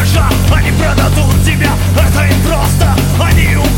маржа Они продадут тебя, это им просто Они умрут